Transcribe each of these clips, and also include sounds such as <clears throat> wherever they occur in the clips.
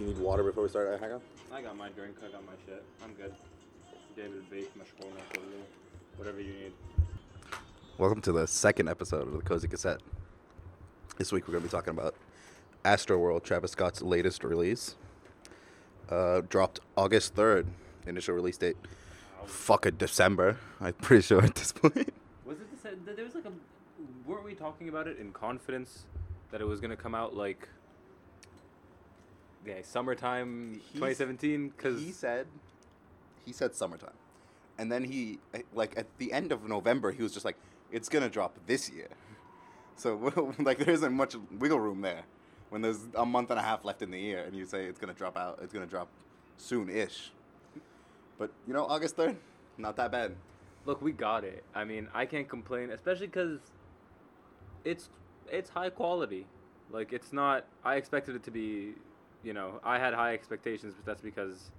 Do you need water before we start? I got my drink. I got my shit. I'm good. David mashkouna, whatever you need. Welcome to the second episode of the Cozy Cassette. This week we're going to be talking about Astroworld, Travis Scott's latest release. Uh, dropped August 3rd, initial release date. Fuck a December, I'm pretty sure at this point. Was it the se- there was like a weren't we talking about it in confidence that it was gonna come out like yeah summertime He's- 2017 because he said, he said summertime. And then he, like, at the end of November, he was just like, it's going to drop this year. So, <laughs> like, there isn't much wiggle room there when there's a month and a half left in the year and you say it's going to drop out, it's going to drop soon ish. But, you know, August 3rd, not that bad. look we got it. I mean I can't complain especially because it's it's high quality. Like it's not. I expected it to be. You know I had high expectations, but that's because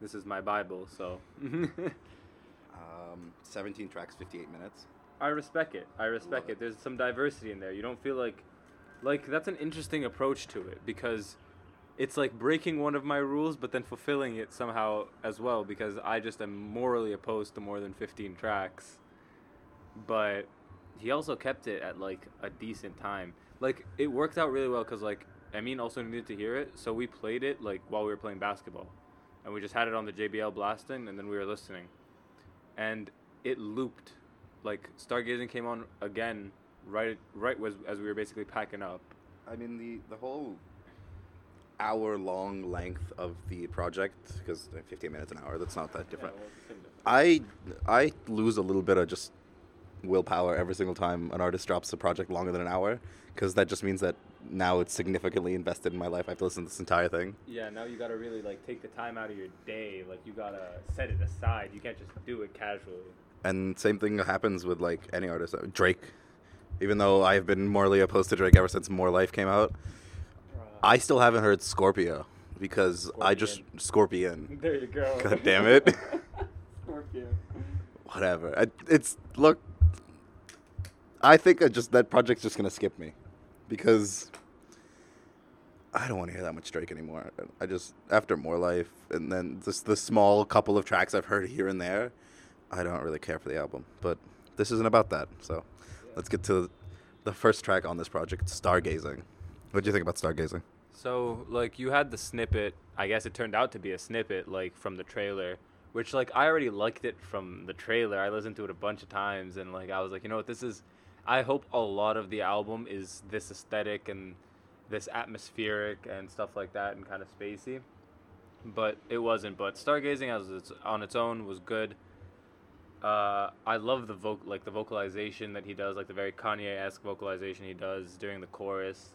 this is my Bible. So. <laughs> Um, 17 tracks, 58 minutes. I respect it. I respect it. it. There's some diversity in there. You don't feel like like that's an interesting approach to it because it's like breaking one of my rules but then fulfilling it somehow as well because I just am morally opposed to more than 15 tracks. But he also kept it at like a decent time. Like it worked out really well cuz like I mean also needed to hear it, so we played it like while we were playing basketball. And we just had it on the JBL blasting and then we were listening. And it looped like stargazing came on again right right was as we were basically packing up I mean, the, the whole hour long length of the project, because 15 minutes an hour, that's not that different. I I lose a little bit of just willpower every single time an artist drops a project longer than an hour because that just means that now it's significantly invested in my life. I have to listen to this entire thing. yeah now you gotta really like take the time out of your day like you gotta set it aside you can't just do it casually And same thing happens with like any artist. Uh, Drake, even though I've been morally opposed to Drake ever since More Life came out, I still haven't heard Scorpio because I just Scorpion. there you go God damn it. <laughs> Scorpio. Whatever. I, it's look. I think I just that project's just gonna skip me, because I don't want to hear that much Drake anymore. I just after More Life and then just the small couple of tracks I've heard here and there, I don't really care for the album. But this isn't about that. So let's get to the first track on this project, Stargazing. What do you think about Stargazing? So like you had the snippet. I guess it turned out to be a snippet like from the trailer, which like I already liked it from the trailer. I listened to it a bunch of times and like I was like, you know what, this is. I hope a lot of the album is this aesthetic and this atmospheric and stuff like that and kind of spacey. But it wasn't. But stargazing as it's on its own was good. Uh, I love the voc like the vocalization that he does, like the very Kanye-esque vocalization he does during the chorus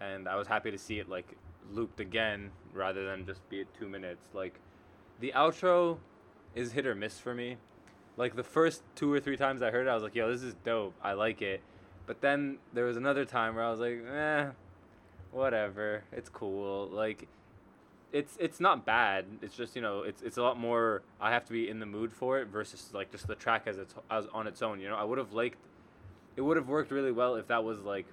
and I was happy to see it like looped again rather than just be at two minutes. Like the outro is hit or miss for me. Like the first two or three times I heard it, I was like, "Yo, this is dope. I like it." But then there was another time where I was like, "Eh, whatever. It's cool." Like it's it's not bad. It's just you know it's it's a lot more. I have to be in the mood for it versus like just the track as it's as on its own. You know, I would have liked. It would have worked really well if that was like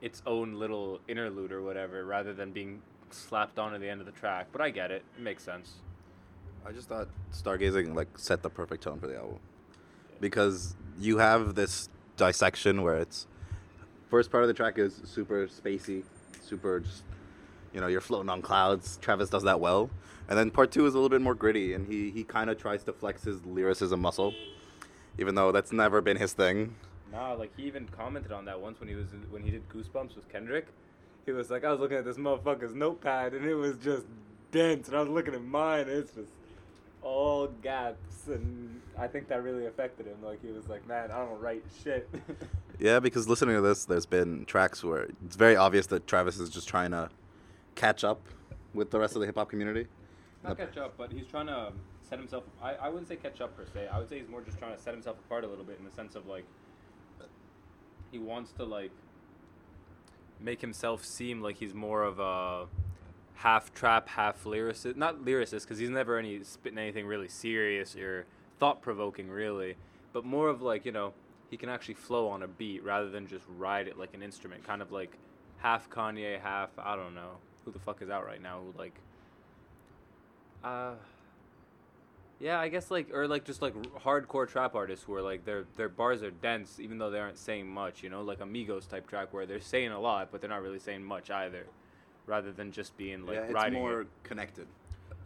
its own little interlude or whatever, rather than being slapped onto the end of the track. But I get it; it makes sense. I just thought Stargazing like set the perfect tone for the album because you have this dissection where it's first part of the track is super spacey, super just you know you're floating on clouds. Travis does that well, and then part two is a little bit more gritty, and he he kind of tries to flex his lyricism muscle, even though that's never been his thing. Nah, like he even commented on that once when he was when he did Goosebumps with Kendrick. He was like, I was looking at this motherfucker's notepad and it was just dense, and I was looking at mine, and it's just all gaps, and I think that really affected him. Like he was like, man, I don't write shit. <laughs> Yeah, because listening to this, there's been tracks where it's very obvious that Travis is just trying to catch up with the rest of the hip hop community. Not catch up, but he's trying to set himself. I, I wouldn't say catch up per se. I would say he's more just trying to set himself apart a little bit in the sense of like he wants to like make himself seem like he's more of a half trap, half lyricist. Not lyricist because he's never any spitting anything really serious or thought provoking really, but more of like you know he can actually flow on a beat rather than just ride it like an instrument, kind of like half Kanye, half I don't know. who the fuck is out right now who like uh yeah, I guess like or like just like r- hardcore trap artists where like their their bars are dense even though they aren't saying much, you know, like Amigos type track where they're saying a lot but they're not really saying much either, rather than just being like yeah, it's riding more it. connected.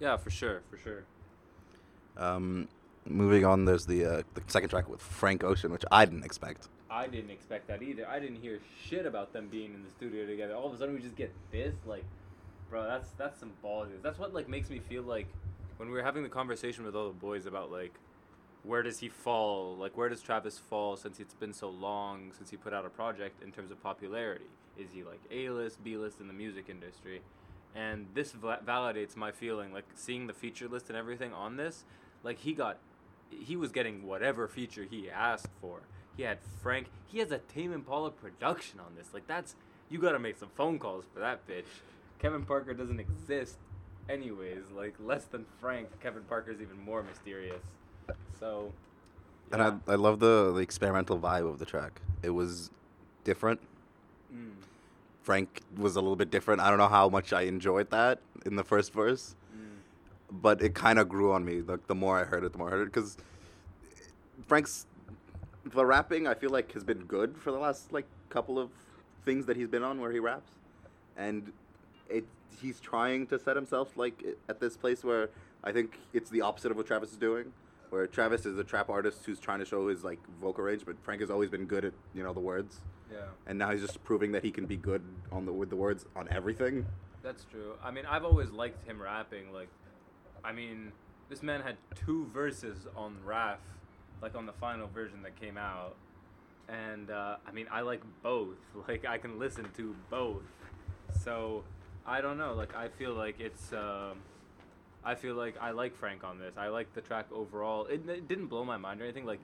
Yeah, for sure, for sure. Um, moving on, there's the uh, the second track with Frank Ocean, which I didn't expect. I didn't expect that either. I didn't hear shit about them being in the studio together. All of a sudden, we just get this, like, bro. That's that's some balls. That's what like makes me feel like when we were having the conversation with all the boys about like where does he fall? Like, where does Travis fall since it's been so long since he put out a project in terms of popularity? Is he like A list, B list in the music industry? And this va- validates my feeling. Like seeing the feature list and everything on this, like he got, he was getting whatever feature he asked for. He had Frank. He has a Tame Impala production on this. Like that's you gotta make some phone calls for that bitch. Kevin Parker doesn't exist, anyways. Like less than Frank, Kevin Parker's even more mysterious. So, And. I I love the, the experimental vibe of the track. It was different. Mm, Frank was a little bit different. I don't know how much I enjoyed that in the first verse, mm. but it kind of grew on me. Like the more I heard it, the more I heard it. Because Frank's the rapping, I feel like, has been good for the last like couple of things that he's been on where he raps, and it he's trying to set himself like at this place where I think it's the opposite of what Travis is doing. Where Travis is a trap artist who's trying to show his like vocal range, but Frank has always been good at you know the words, Yeah, and now he's just proving that he can be good on the with the words on everything. that's true. I mean, I've always liked him rapping. Like, I mean, this man had two verses on Raf, like on the final version that came out, and uh, I mean, I like both. <laughs> Like, I can listen to both. So, I don't know. Like, I feel like it's. Um, I feel like I like Frank on this. I like the track overall. It, it didn't blow my mind or anything. Like,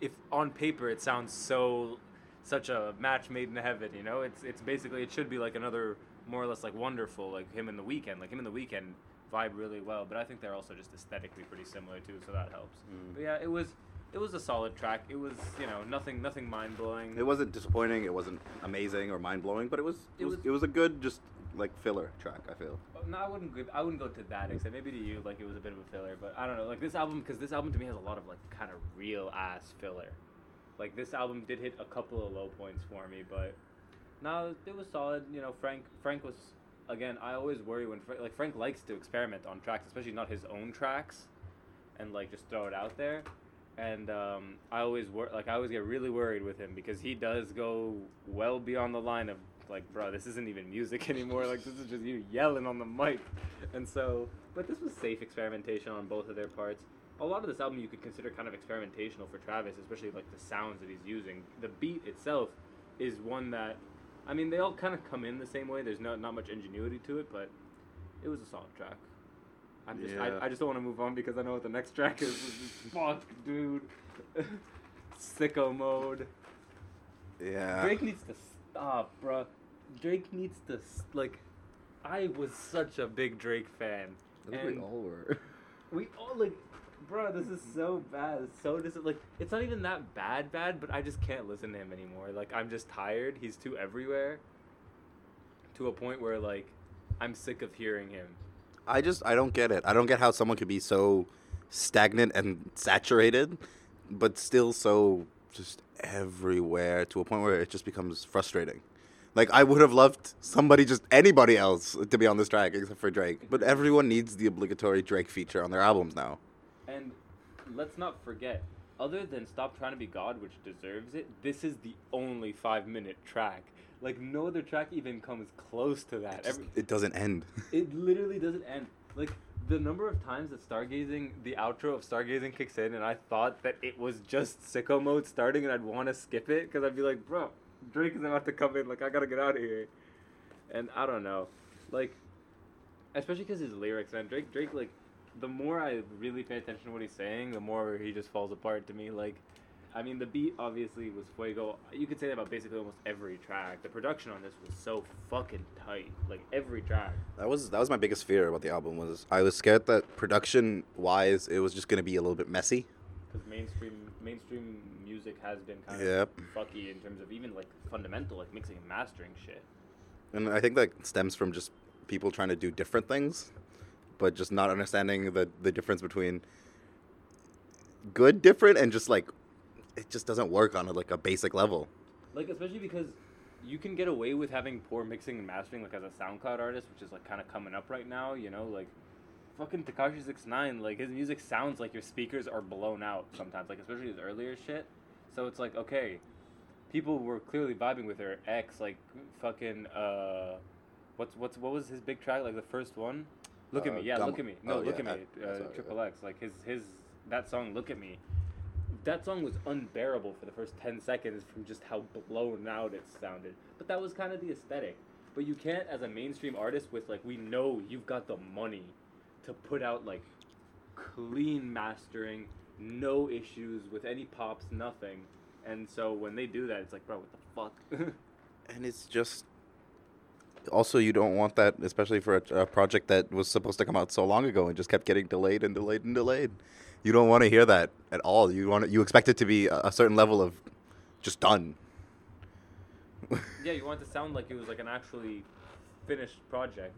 if on paper it sounds so, such a match made in heaven. You know, it's it's basically it should be like another more or less like wonderful like him in the Weeknd. Like him in the Weeknd vibe really well. But I think they're also just aesthetically pretty similar too, so that helps. Mm. But yeah, it was it was a solid track. It was you know nothing nothing mind blowing. It wasn't disappointing. It wasn't amazing or mind blowing, but it was it, It was, was- it was a good just like filler track. I feel. No, I wouldn't. Give, I wouldn't go to that extent. Maybe to you, like it was a bit of a filler, but I don't know. Like this album, because this album to me has a lot of like kind of real ass filler. Like this album did hit a couple of low points for me, but no, it was solid. You know, Frank. Frank was again. I always worry when Fra- like Frank likes to experiment on tracks, especially not his own tracks, and like just throw it out there. And um, I always wor- like I always get really worried with him because he does go well beyond the line of like, bro, this isn't even music <laughs> anymore. Like this is just you yelling on the mic. And so, but this was safe experimentation on both of their parts. A lot of this album you could consider kind of experimentational for Travis, especially like the sounds that he's using. The beat itself is one that, I mean, they all kind of come in the same way. There's not not much ingenuity to it, but it was a solid track. I'm just, Yeah. I, I just don't want to move on because I know what the next track is. <laughs> Fuck, dude. Sicko mode. Yeah. Drake needs to stop, bro. Drake needs to like. I was such a big Drake fan. I think we all were. <laughs> we all like, bro. This is so bad. It's so dis- like it's not even that bad, bad. But I just can't listen to him anymore. Like I'm just tired. He's too everywhere. To a point where like, I'm sick of hearing him. I just I don't get it. I don't get how someone could be so stagnant and saturated, but still so just everywhere to a point where it just becomes frustrating. Like I would have loved somebody, just anybody else, to be on this track except for Drake. But everyone needs the obligatory Drake feature on their albums now. Let's not forget, other than Stop Trying to Be God, which deserves it, this is the only five minute track. Like, no other track even comes close to that. It, just- Every, it doesn't end. <laughs> it literally doesn't end. Like, the number of times that Stargazing, the outro of Stargazing kicks in, and I thought that it was just sicko mode starting, and I'd want to skip it, because I'd be like, bro, Drake is about to come in, like, I gotta get out of here. And I don't know. Like, especially because his lyrics, man, Drake, Drake, like, the more I really pay attention to what he's saying, the more he just falls apart to me. Like, I mean, the beat obviously was fuego. You could say that about basically almost every track. The production on this was so fucking tight. Like every track. That was that was my biggest fear about the album was I was scared that production wise it was just gonna be a little bit messy. Because mainstream mainstream music has been kind Yep. of fucky in terms of even like fundamental like mixing and mastering shit. And I think that stems from just people trying to do different things, but just not understanding the the difference between good different and just like it just doesn't work on a, like a basic level. Like especially because you can get away with having poor mixing and mastering like as a SoundCloud artist, which is like kind of coming up right now. You know, like fucking Tekashi Six Nine, like his music sounds like your speakers are blown out sometimes, like especially his earlier shit. So it's like okay, people were clearly vibing with her X, like fucking uh, what's what's what was his big track like the first one? Look at Uh, me, yeah, Gum- look at me. No, oh, look yeah, at me. I- Uh, sorry, Triple. X, like his his that song, look at me. That song was unbearable for the first ten seconds from just how blown out it sounded. But that was kind of the aesthetic. But you can't, as a mainstream artist, with like we know you've got the money to put out like clean mastering, no issues with any pops, nothing. And so when they do that, it's like, bro, what the fuck? <laughs> And it's just also you don't want that, especially for a, a project that was supposed to come out so long ago and just kept getting delayed and delayed and delayed. You don't want to hear that at all. You want you expect it to be a, a certain level of just done. yeah, you want it to sound like it was like an actually finished project,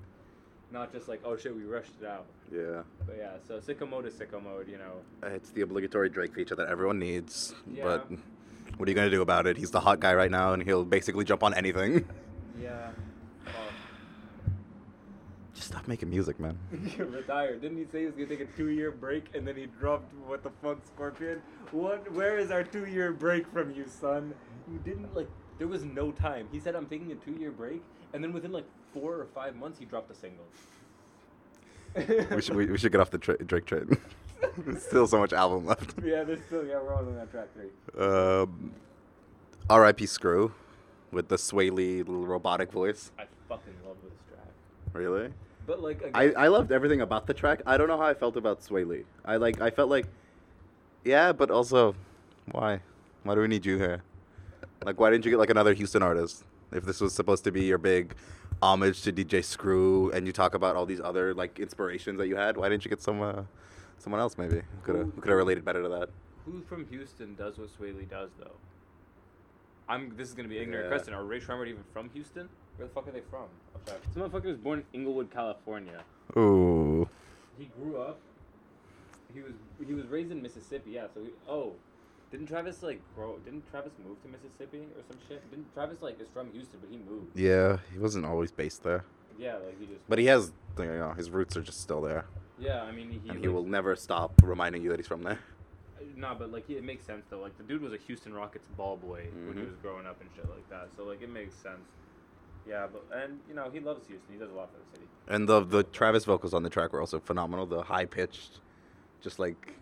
not just like, oh shit, we rushed it out. Yeah. But yeah, so sicko mode is sicko mode, you know. It's the obligatory Drake feature that everyone needs. Yeah. But what are you going to do about it? He's the hot guy right now and he'll basically jump on anything. Yeah. Stop making music, man. You <laughs> retired. Didn't he say he was gonna take a two-year break and then he dropped what the fuck, Scorpion? What? Where is our two-year break from you, son? You didn't like. There was no time. He said I'm taking a two-year break, and then within like four or five months, he dropped a single. <laughs> we should we, we should get off the tra- Drake train. <laughs> There's still so much album left. yeah, there's still yeah we're all on that track three. Um, R.I.P. Screw, with the Swae Lee little robotic voice. I fucking love this track. Really? But like again, I, I loved everything about the track. I don't know how I felt about Swae Lee. I like I felt like, yeah, but also, why? Why do we need you here? Like, why didn't you get like another Houston artist? If this was supposed to be your big homage to DJ Screw, and you talk about all these other like inspirations that you had, why didn't you get some uh, someone else maybe could have could have related better to that? who from Houston does what Swae Lee does though? I'm. This is gonna be an ignorant Yeah. question. Are Rae Sremmurd even from Houston? Where the fuck are they from? Sorry. This motherfucker was born in Inglewood, California. Ooh, He grew up. He was he was raised in Mississippi. Yeah. So he, oh, didn't Travis like grow? Didn't Travis move to Mississippi or some shit? Didn't Travis like is from Houston, but he moved. yeah, he wasn't always based there, Yeah, like he just. but he has you know his roots are just still there, Yeah, I mean he. and he like- will never stop reminding you that he's from there. Nah, but like he, it makes sense though. Like the dude was a Houston Rockets ball boy when he Mhm. was growing up and shit like that. So like it makes sense. Yeah, but and you know he loves Houston. He does a lot for the city. And the the Travis vocals on the track were also phenomenal. The high pitched, just like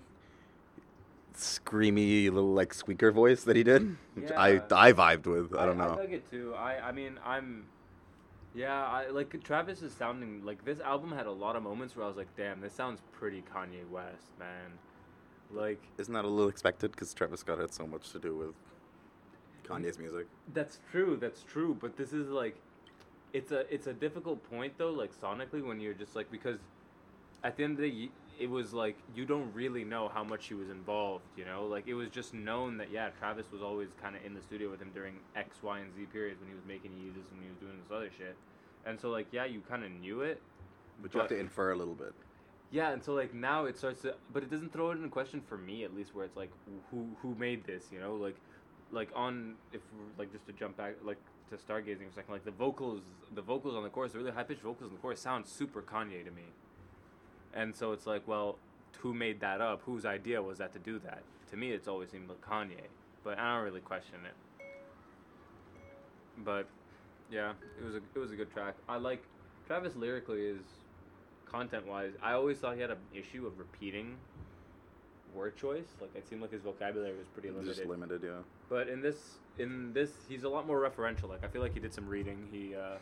screamy little like squeaker voice that he did. which I Yeah. I vibed with. I don't know. I dug it too. I I mean I'm. Yeah, I like Travis is sounding like this album had a lot of moments where I was like, damn, this sounds pretty Kanye West, man. Like Isn't that a little expected? Because Travis Scott had so much to do with Kanye's music. That's true. That's true. But this is like, it's a it's a difficult point though. Like sonically, when you're just like because, at the end of the day, it was like you don't really know how much he was involved. You know, like it was just known that yeah, Travis was always kind of in the studio with him during X, Y, and Z periods when he was making and when he was doing this other shit. And so like yeah, you kind of knew it. But you have to infer a little bit. Yeah, and so like now it starts to, but it doesn't throw it in question for me at least, where it's like who who made this, you know, like like on if like just to jump back like to stargazing for a second, like the vocals, the vocals on the chorus, the really high pitched vocals on the chorus sound super Kanye to me, and so it's like, well, who made that up? Whose idea was that to do that? To me, it's always seemed like Kanye, but I don't really question it. But yeah, it was a it was a good track. I like Travis lyrically is content wise. I always thought he had an issue of repeating word choice. Like it seemed like his vocabulary was pretty limited. Just limited, yeah. But in this, in this, he's a lot more referential. Like I feel like he did some reading. He, uh,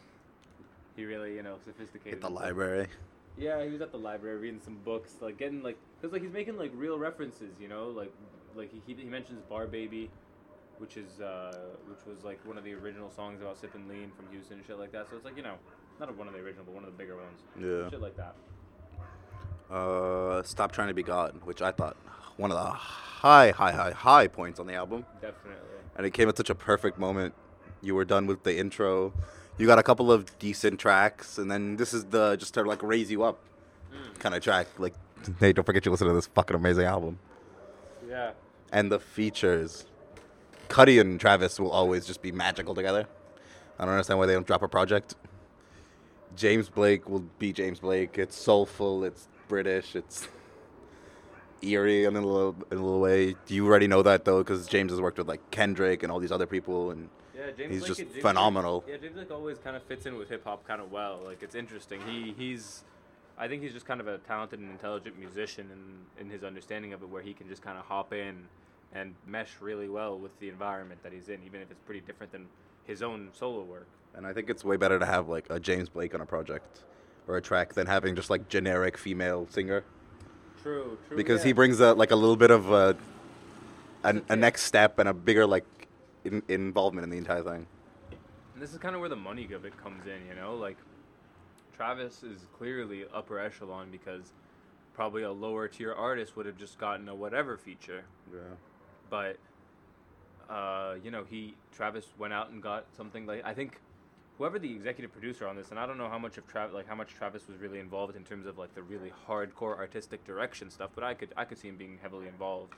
he really, you know, sophisticated. At the library. Yeah, he was at the library reading some books, like getting like, cause like he's making like real references. You know, like, like he he, he mentions Bar Baby, which is uh, which was like one of the original songs about sipping lean from Houston and shit like that. So it's like you know, not one of the original, but one of the bigger ones. Yeah. Shit like that. Uh, Stop Trying to Be God, which I thought one of the high, high, high, high points on the album. Definitely. And it came at such a perfect moment. You were done with the intro. you got a couple of decent tracks, and then this is the just to like raise you up mm. kind of track. Like, <laughs> hey, don't forget you listen to this fucking amazing album. Yeah. And the features, Cudi and Travis will always just be magical together. I don't understand why they don't drop a project. James Blake will be James Blake. It's soulful. It's British. It's eerie in a little in a little way. Do you already know that though, because James has worked with like Kendrick and all these other people, and Yeah, James He's Blake, just James phenomenal. yeah, James Blake always kind of fits in with hip hop kind of well. Like it's interesting. He he's, I think he's just kind of a talented and intelligent musician in in his understanding of it, where he can just kind of hop in and mesh really well with the environment that he's in, even if it's pretty different than his own solo work. and I think it's way better to have like a James Blake on a project or a track than having just like generic female singer True, true. because he brings a like a little bit of a, a, a next step and a bigger like in, involvement in the entire thing. And this is kind of where the money of it comes in, you know? Like, Travis is clearly upper echelon because probably a lower tier artist would have just gotten a whatever feature. Yeah. But, uh, you know, he, Travis went out and got something like, I think whoever the executive producer on this, and I don't know how much of Travis, like how much Travis was really involved in terms of like the really hardcore artistic direction stuff, but I could, I could see him being heavily involved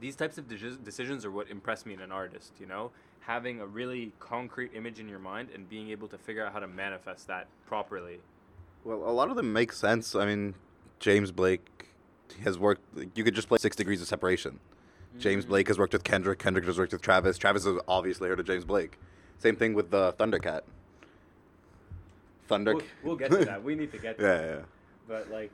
these types of deci- decisions are what impress me in an artist you know having a really concrete image in your mind and being able to figure out how to manifest that properly Well, a lot of them make sense. I mean, James Blake has worked. You could just play Six Degrees of Separation. James mm-hmm. Blake has worked with Kendrick. Kendrick has worked with Travis. Travis has obviously heard of James Blake. Same thing with the Thundercat. Thunder. we'll, we'll get to that we need to get <laughs> to Yeah, that yeah. but like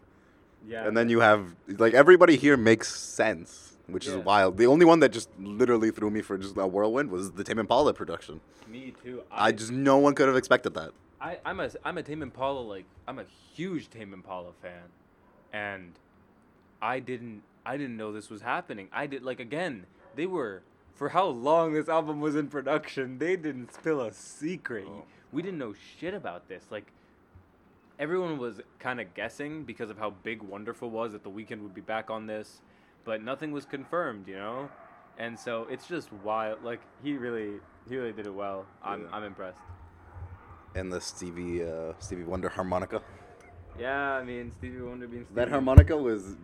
yeah And then you have like everybody here makes sense, which Yeah. is wild. The only one that just literally threw me for just a whirlwind was the Tame Impala production. me too I just no one could have expected that. I, I'm a I'm a Tame Impala like I'm a huge Tame Impala fan, and I didn't I didn't know this was happening. I did like again they were for how long this album was in production. They didn't spill a secret. Oh. We didn't know shit about this. Like everyone was kind of guessing because of how big Wonderful was that the Weeknd would be back on this, but nothing was confirmed. You know. And so it's just wild. Like he really, he really did it well. I'm, Yeah. I'm impressed. And the Stevie uh, Stevie Wonder harmonica. Yeah, I mean Stevie Wonder being Stevie. That harmonica was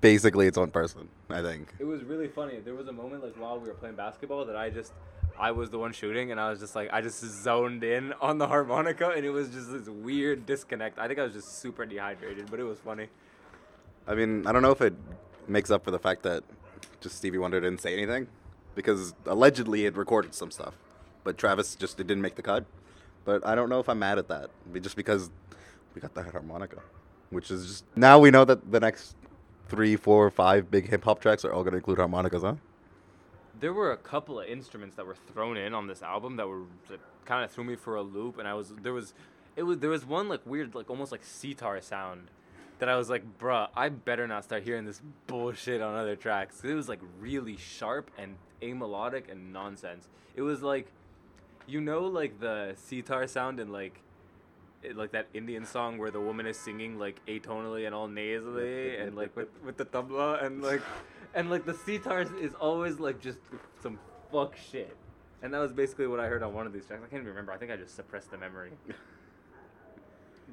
basically its own person. I think. It was really funny. There was a moment like while we were playing basketball that I just, I was the one shooting, and I was just like, I just zoned in on the harmonica, and it was just this weird disconnect. I think I was just super dehydrated, but it was funny. I mean, I don't know if it makes up for the fact that just Stevie Wonder didn't say anything, because allegedly he had recorded some stuff, but Travis just it didn't make the cut. But I don't know if I'm mad at that, just because we got that harmonica, which is just now we know that the next three, four, five big hip hop tracks are all going to include harmonicas, huh? There were a couple of instruments that were thrown in on this album that were that kind of threw me for a loop, and I was there was, it was there was one like weird like almost like sitar sound. That I was like, bruh, I better not start hearing this bullshit on other tracks. It was like really sharp and amelodic and nonsense. It was like, you know, like the sitar sound in like, like that Indian song where the woman is singing like atonally and all nasally and like with with the tabla and like, and like the sitar is always like just some fuck shit. And that was basically what I heard on one of these tracks. I can't even remember. I think I just suppressed the memory. <laughs>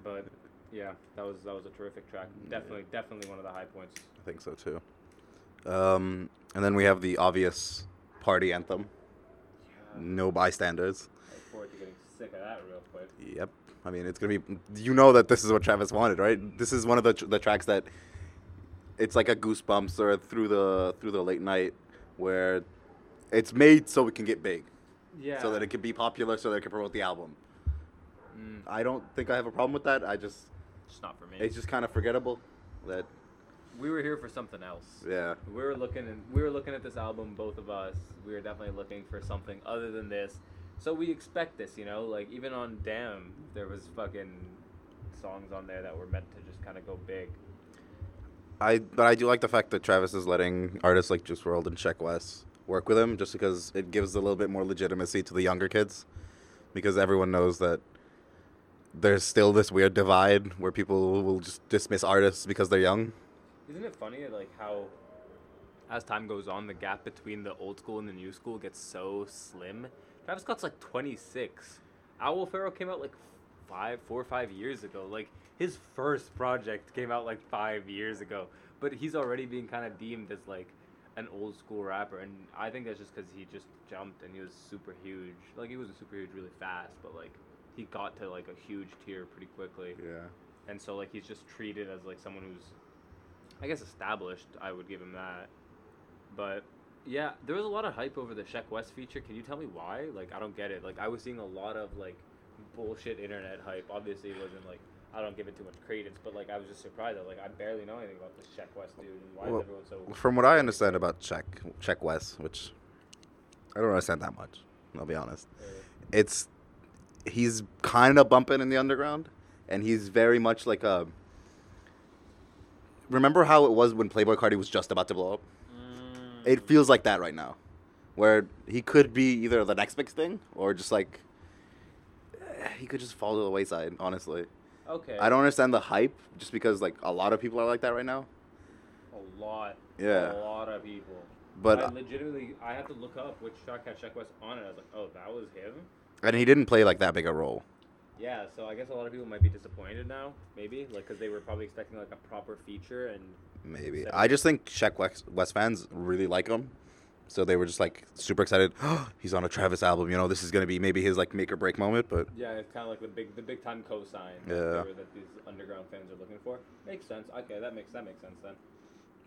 But yeah, that was that was a terrific track. Definitely, definitely one of the high points. I think so too. Um, and then we have the obvious party anthem, "No Bystanders." I look forward to getting sick of that real quick. Yep. I mean, it's gonna be. You know that this is what Travis wanted, right? This is one of the tr- the tracks that it's like a goosebumps or through the through the late night where it's made so it can get big, Yeah. so that it can be popular, so that it can promote the album. Mm, I don't think I have a problem with that. I just it's not for me. it's just kind of forgettable that we were here for something else. yeah. We were looking and we were looking at this album, both of us. We were definitely looking for something other than this. So we expect this, you know, like even on Damn, there was fucking songs on there that were meant to just kind of go big. I but I do like the fact that Travis is letting artists like Juice WRLD and Sheck West work with him, just because it gives a little bit more legitimacy to the younger kids, because everyone knows that there's still this weird divide where people will just dismiss artists because they're young. Isn't it funny, like how, as time goes on, the gap between the old school and the new school gets so slim? Travis Scott's like 26. Owl Pharaoh came out like five, four or five years ago. Like his first project came out like five years ago, but he's already being kind of deemed as like an old school rapper, and I think that's just because he just jumped and he was super huge. Like he wasn't super huge really fast, but like he got to like a huge tier pretty quickly, Yeah. and so like he's just treated as like someone who's, I guess, established. I would give him that, but. Yeah, there was a lot of hype over the Sheck West feature. Can you tell me why? Like, I don't get it. Like, I was seeing a lot of like bullshit internet hype. Obviously, it wasn't like I don't give it too much credence, but like I was just surprised. that, Like, I barely know anything about this Sheck West dude, and why Well, is everyone so? From what I understand about Sheck Sheck West, which I don't understand that much. I'll be honest. uh, It's he's kind of bumping in the underground, and he's very much like a. Remember how it was when Playboi Carti was just about to blow up? It feels like that right now, where he could be either the next big thing or just like <sighs> he could just fall to the wayside. Honestly, okay. I don't understand the hype, just because like a lot of people are like that right now. A lot. Yeah. A lot of people. But I legitimately, I had to look up which track had Sheck West on it. I was like, oh, that was him. and he didn't play like that big a role. Yeah, so I guess a lot of people might be disappointed now, maybe, like because they were probably expecting like a proper feature, and Maybe. Seven. I just think Sheck West, West fans really like him. So they were just like super excited. <gasps> He's on a Travis album. You know, this is gonna be maybe his like make or break moment. But yeah, it's kind of like the big, the big time cosign Yeah. that, they were- that these underground fans are looking for. Makes sense. Okay, that makes that makes sense then.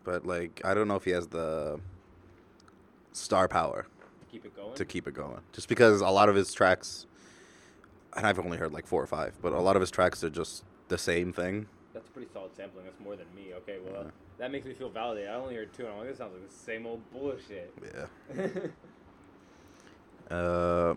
but like I don't know if he has the star power to Keep it going. to keep it going. Just because a lot of his tracks, and I've only heard like four or five, but a lot of his tracks are just the same thing. That's a pretty solid sampling. That's more than me. Okay, well, Yeah. that makes me feel validated. I only heard two, and I'm like, this sounds like the same old bullshit. Yeah. <laughs> Uh,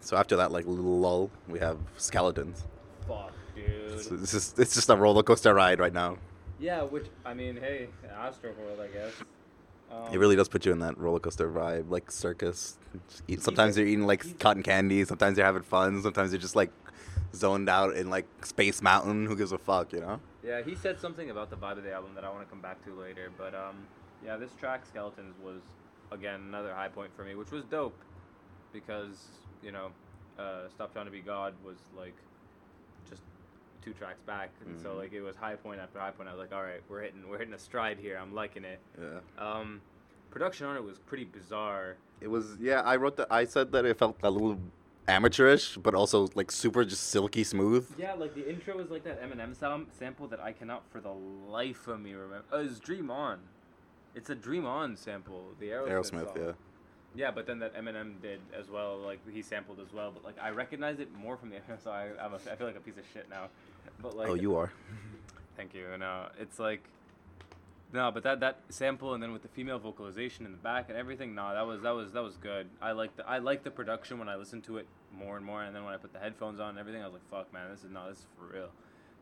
so after that like little lull, we have skeletons. Fuck, It's, dude. it's just it's just a roller coaster ride right now. Yeah, which I mean, hey, Astroworld, I guess. Um, It really does put you in that roller coaster vibe, like circus. Sometimes you're eating like cotton candy. Sometimes you're having fun. Sometimes you're just like zoned out in like Space Mountain. Who gives a fuck, you know? Yeah, he said something about the vibe of the album that I want to come back to later. But um, yeah, this track Skeletons was again another high point for me, which was dope because you know, uh, Stop Trying to Be God was like just two tracks back, and so Mhm. like it was high point after high point. I was like, all right, we're hitting we're hitting a stride here. I'm liking it. Yeah. Um, production on it was pretty bizarre. It was. Yeah, I wrote that. I said that it felt a little amateurish, but also like super just silky smooth. Yeah, like the intro is like that Eminem sam- sample that I cannot for the life of me remember. Oh, uh, it's Dream On. It's a Dream On sample, the Aerosmith, Aerosmith, yeah. Yeah, but then that Eminem did as well, like he sampled as well. But like I recognize it more from the <laughs> so I I'm a, I feel like a piece of shit now. But like oh, you are. Thank you. No, uh, it's like no, but that that sample and then with the female vocalization in the back and everything, no, that was that was that was good. I like the I like the production when I listen to it more and more, and then when I put the headphones on and everything, I was like, fuck, man, this is no, this is for real.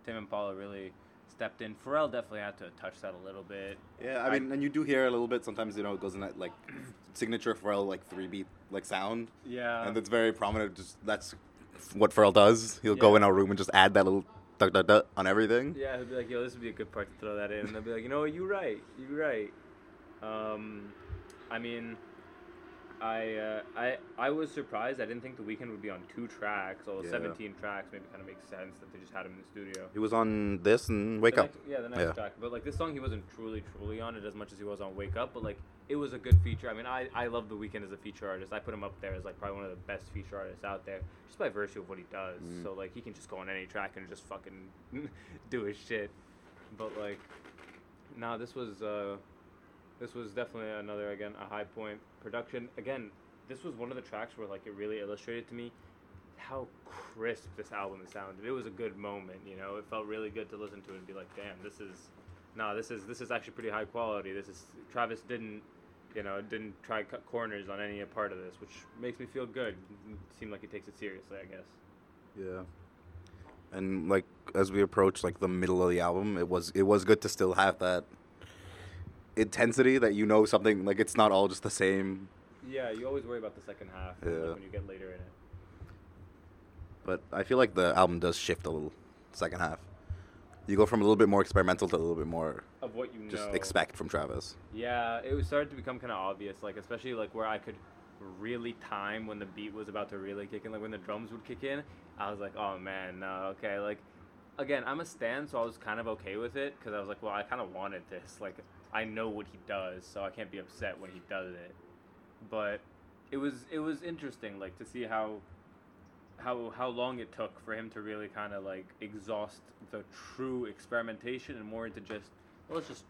Tame Impala really stepped in. Pharrell definitely had to touch that a little bit. Yeah, I mean, and you do hear a little bit. Sometimes you know it goes in that like <clears throat> signature Pharrell like three beat like sound, Yeah. and it's very prominent. Just that's what Pharrell does. He'll go in our room and just add that little on everything. Yeah, he'll be like, "Yo, this would be a good part to throw that in." And they'll be like, "You know what? You right. You're right." Um, I mean, I uh, I I was surprised. I didn't think the Weeknd would be on two tracks. Although Yeah. seventeen tracks maybe kind of makes sense that they just had him in the studio. He was on this and Wake The Up. next- yeah, the next Yeah. track. But like this song, he wasn't truly truly on it as much as he was on Wake Up. But like it was a good feature. I mean, I I love the Weeknd as a feature artist. I put him up there as like probably one of the best feature artists out there, just by virtue of what he does. Mm. So like he can just go on any track and just fucking <laughs> do his shit. But like, nah, this was uh, this was definitely another again a high point production. Again, this was one of the tracks where like it really illustrated to me how crisp this album sounded. It was a good moment, you know. It felt really good to listen to it and be like, damn, this is, nah, this is this is actually pretty high quality. This is Travis didn't, you know, didn't try to cut corners on any part of this, which makes me feel good. It seemed like he takes it seriously, I guess. Yeah. And like as we approach like the middle of the album, it was it was good to still have that intensity that you know something like it's not all just the same. Yeah, you always worry about the second half like, Yeah. when you get later in it. But I feel like the album does shift a little second half. You go from a little bit more experimental to a little bit more Of what you just know. expect from Travis. Yeah, it was started to become kind of obvious, like especially like where I could really time when the beat was about to really kick in, like when the drums would kick in. I was like, oh man, no, okay. Like, again, I'm a stan, so I was kind of okay with it because I was like, well, I kind of wanted this. Like, I know what he does, so I can't be upset when he does it. But it was it was interesting, like to see how how how long it took for him to really kind of like exhaust the true experimentation and more into just well, let's just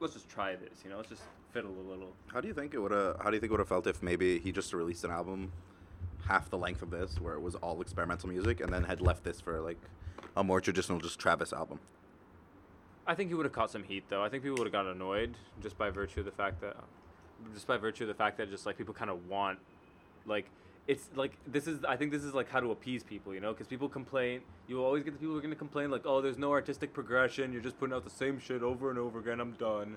let's just try this, you know, let's just fiddle a little. How do you think it would have? How do you think it would have felt if maybe he just released an album half the length of this, where it was all experimental music, and then had left this for like a more traditional, just Travis album? I think he would have caught some heat though. I think people would have gotten annoyed just by virtue of the fact that just by virtue of the fact that just like people kind of want like it's like this is I think this is like how to appease people, you know, because people complain. You always get the people who are gonna complain like, oh, there's no artistic progression. You're just putting out the same shit over and over again. I'm done,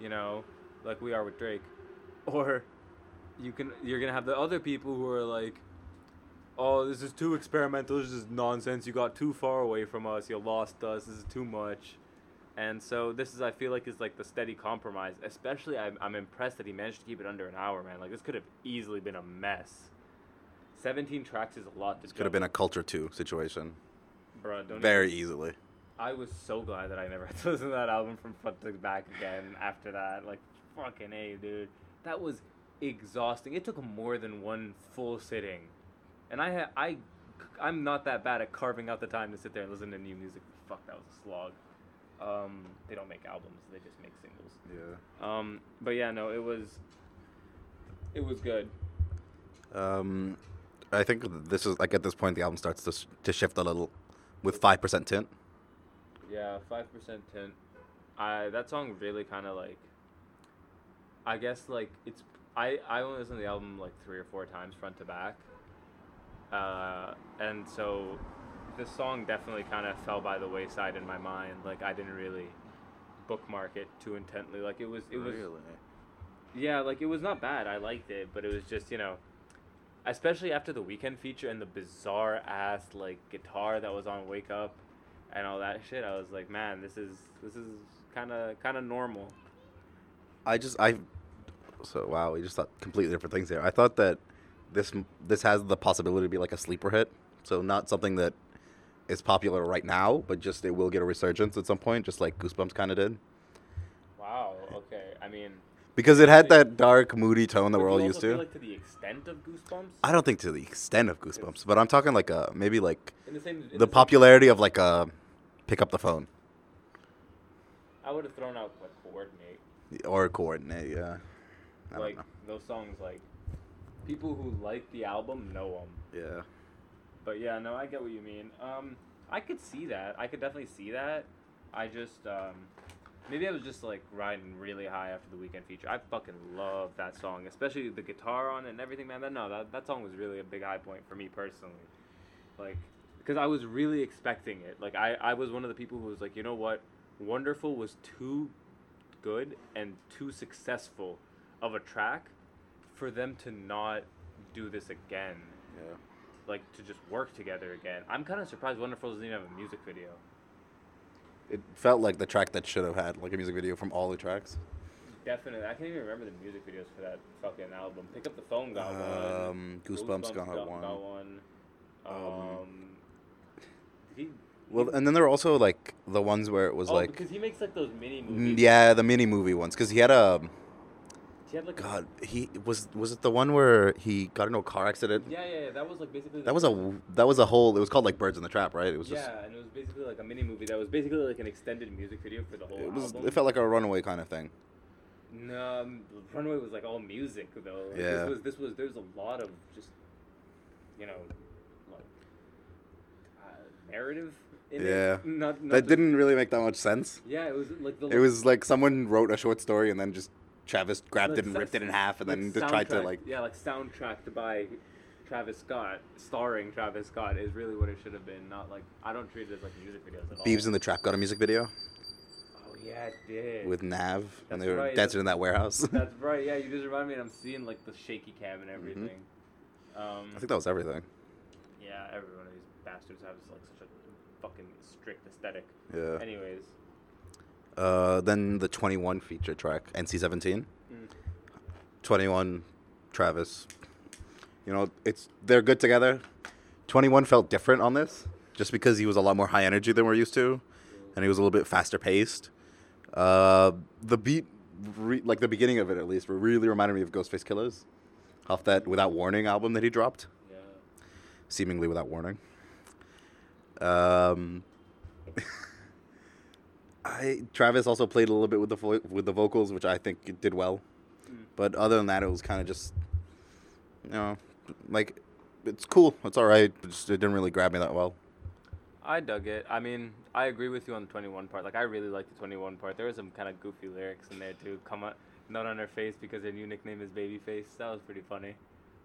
you know, like we are with Drake, <laughs> or you can you're gonna have the other people who are like, oh, this is too experimental. This is nonsense. You got too far away from us. You lost us. This is too much. And so this is, I feel like, is like the steady compromise. Especially, I'm, I'm impressed that he managed to keep it under an hour, man. Like this could have easily been a mess. Seventeen tracks is a lot to. This could have been a Culture Two situation, Bro, don't very even- easily. I was so glad that I never <laughs> had to listen to that album from front to back again after that. Like, fucking a, dude. That was exhausting. It took more than one full sitting, and I had I, I'm not that bad at carving out the time to sit there and listen to new music. Fuck, that was a slog. Um, they don't make albums; they just make singles. Yeah. Um, but yeah, no, it was. It was good. Um, I think this is like at this point the album starts to, s- to shift a little, with five percent tint. Yeah, five percent tint. I that song really kind of like. I guess like it's I I only listened to the album like three or four times front to back. Uh, and so, this song definitely kind of fell by the wayside in my mind. Like I didn't really bookmark it too intently. Like it was it was Really? yeah, like it was not bad. I liked it, but it was just you know, especially after the Weeknd feature and the bizarre ass like guitar that was on Wake Up, and all that shit. I was like, man, this is this is kind of kind of normal. I just I so wow, we just thought completely different things here. I thought that this this has the possibility to be like a sleeper hit, so not something that is popular right now, but just it will get a resurgence at some point, just like Goosebumps kind of did, Wow. Okay. I mean, because it had that dark, moody tone that we're all used to. Like to the extent of Goosebumps. I don't think to the extent of Goosebumps, but I'm talking like a maybe like in the same. the same- popularity of like a pick up the phone I would have thrown out like coordinate. or coordinate. Yeah, I like those songs, like people who like the album know them. know. Yeah. But yeah, no, I get what you mean. Um, I could see that. I could definitely see that. I just um, maybe I was just like riding really high after the Weeknd feature. I fucking love that song, especially the guitar on it and everything, man. That no, that that song was really a big high point for me personally. Like, because I was really expecting it. Like, I I was one of the people who was like, you know what, Wonderful was too good and too successful of a track for them to not do this again Yeah. like to just work together again. I'm kind of surprised Wonderful doesn't even have a music video. It felt like the track that should have had like a music video from all the tracks. Definitely, I can't even remember the music videos for that fucking album. Pick up the phone, got one. Um, Goosebumps got one. Got one. Um, Um, he, Well, and then there were also like the ones where it was oh, like, because he makes like those mini mm, movies. yeah, the mini movie ones. Because he had a Had like God. He was was it the one where he got into a car accident? yeah, yeah, yeah, that was like basically. That was a that was a whole. It was called like Birds in the Trap, right? It was just. yeah, and it was basically like a mini movie that was basically like an extended music video for the whole It was. album. It felt like a runaway kind of thing. No, um, Runaway was like all music though. Like, Yeah. This was this was there's a lot of just you know like uh, narrative in Yeah. it. Not, not That didn't really make that much sense. Yeah, it was like the It was like someone wrote a short story and then just Travis grabbed like it and ripped it in half and like then just tried to like. yeah like soundtracked by Travis Scott, starring Travis Scott is really what it should have been. Not like I don't treat it as like music videos at all. Beibs in the Trap got a music video Oh yeah, it did. with Nav when they were right, dancing in that warehouse. <laughs> That's right. Yeah, you just remind me, and I'm seeing like the shaky cam and everything. Um, Mm-hmm. I think that was everything. Yeah, every one of these bastards has like such a fucking strict aesthetic. Yeah. Anyways, Uh, then the 21 feature track, NC-17. Mm. 21, Travis. You know, it's they're good together. 21 felt different on this, just because he was a lot more high energy than we're used to, and he was a little bit faster paced. Uh, the beat, re- like the beginning of it at least, really reminded me of Ghostface Killers, off that Without Warning album that he dropped, Yeah. seemingly without warning. Um, <laughs> I Travis also played a little bit with the vo- with the vocals, which I think it did well. Mm. But other than that, it was kind of just, you know, like it's cool, it's all right, but just, it didn't really grab me that well. I dug it. I mean, I agree with you on the 21 part. Like, I really like the 21 part. There were some kind of goofy lyrics in there too. Come on, not on her face because her new nickname is Babyface. That was pretty funny.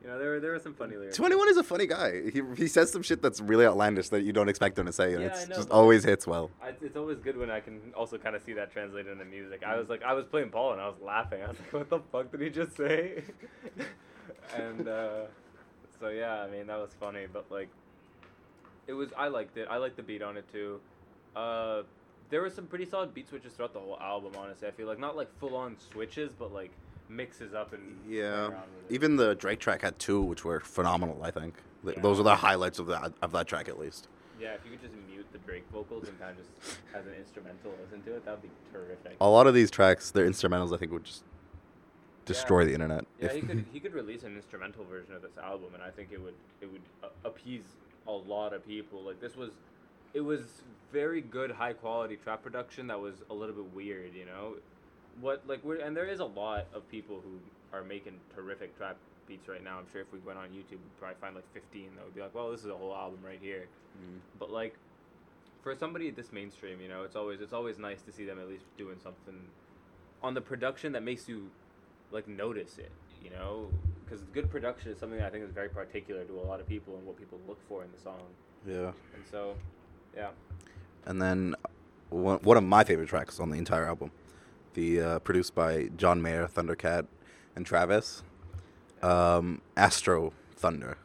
You know, there were there were some funny lyrics. 21 is a funny guy. He, he says some shit that's really outlandish that you don't expect him to say, and Yeah, it's know, just always hits well. I, it's always good when I can also kind of see that translated into music. I was like, I was playing Paul and I was laughing. I was like, what the fuck did he just say? <laughs> and uh, so yeah, I mean that was funny, but like, it was. I liked it. I liked the beat on it too. Uh, there were some pretty solid beat switches throughout the whole album. Honestly, I feel like not like full on switches, but like mixes up and Yeah, around with it. even the Drake track had two, which were phenomenal. I think Th- Yeah. those are the highlights of that of that track at least. yeah, if you could just mute the Drake vocals and kind of just as an instrumental listen to it, that would be terrific. A lot of these tracks, their instrumentals, I think, would just destroy the internet. Yeah, if- he could he could release an instrumental version of this album, and I think it would it would uh, appease a lot of people. Like this was, it was very good, high quality trap production that was a little bit weird, you know. What like we're and there is a lot of people who are making terrific trap beats right now. I'm sure if we went on YouTube, we'd probably find like 15 that would be like, well, this is a whole album right here. Mm. But like, for somebody this mainstream, you know, it's always it's always nice to see them at least doing something on the production that makes you like notice it. You know, because good production is something that I think is very particular to a lot of people and what people look for in the song. yeah. And so, yeah, And then one, one of my favorite tracks on the entire album, the uh, produced by John Mayer, Thundercat, and Travis, um, Astro Thunder.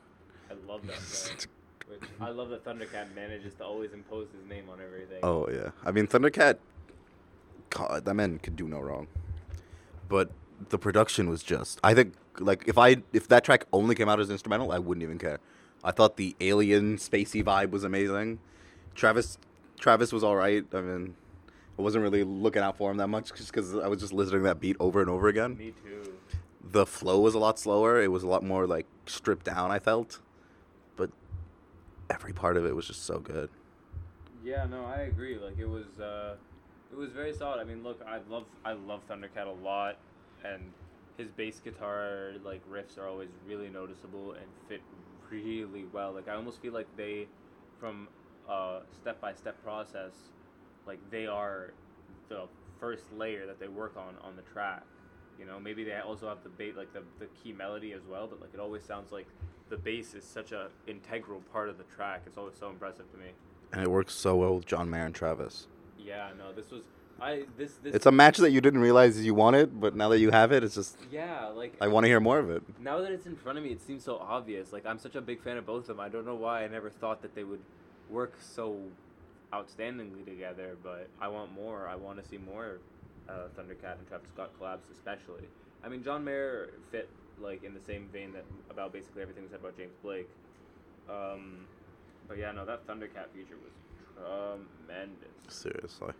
I love that. <laughs> Which I love that Thundercat manages to always impose his name on everything. Oh yeah, I mean Thundercat. God, that man could do no wrong. But the production was just. I think like if I if that track only came out as instrumental, I wouldn't even care. I thought the alien spacey vibe was amazing. Travis Travis was all right. I mean, I wasn't really looking out for him that much just because I was just listening to that beat over and over again. Me too. The flow was a lot slower. It was a lot more like stripped down. I felt, but every part of it was just so good. Yeah, no, I agree. Like it was, uh, it was very solid. I mean, look, I love, I love Thundercat a lot, and his bass guitar like riffs are always really noticeable and fit really well. Like I almost feel like they, from a step-by-step process, like they are the first layer that they work on on the track. You know, maybe they also have the bait like the the key melody as well, but like it always sounds like the bass is such a integral part of the track. It's always so impressive to me. And it works so well with John Mayer and Travis. Yeah, no, this was I this this It's a match that you didn't realize you wanted, but now that you have it, it's just yeah, like I want to hear more of it. now that it's in front of me, it seems so obvious. Like I'm such a big fan of both of them. I don't know why I never thought that they would work so outstandingly together, but I want more. I want to see more uh, Thundercat and Travis Scott collabs, especially. I mean, John Mayer fit like in the same vein that about basically everything we said about James Blake. Um, but yeah, no, that Thundercat feature was tremendous. Seriously.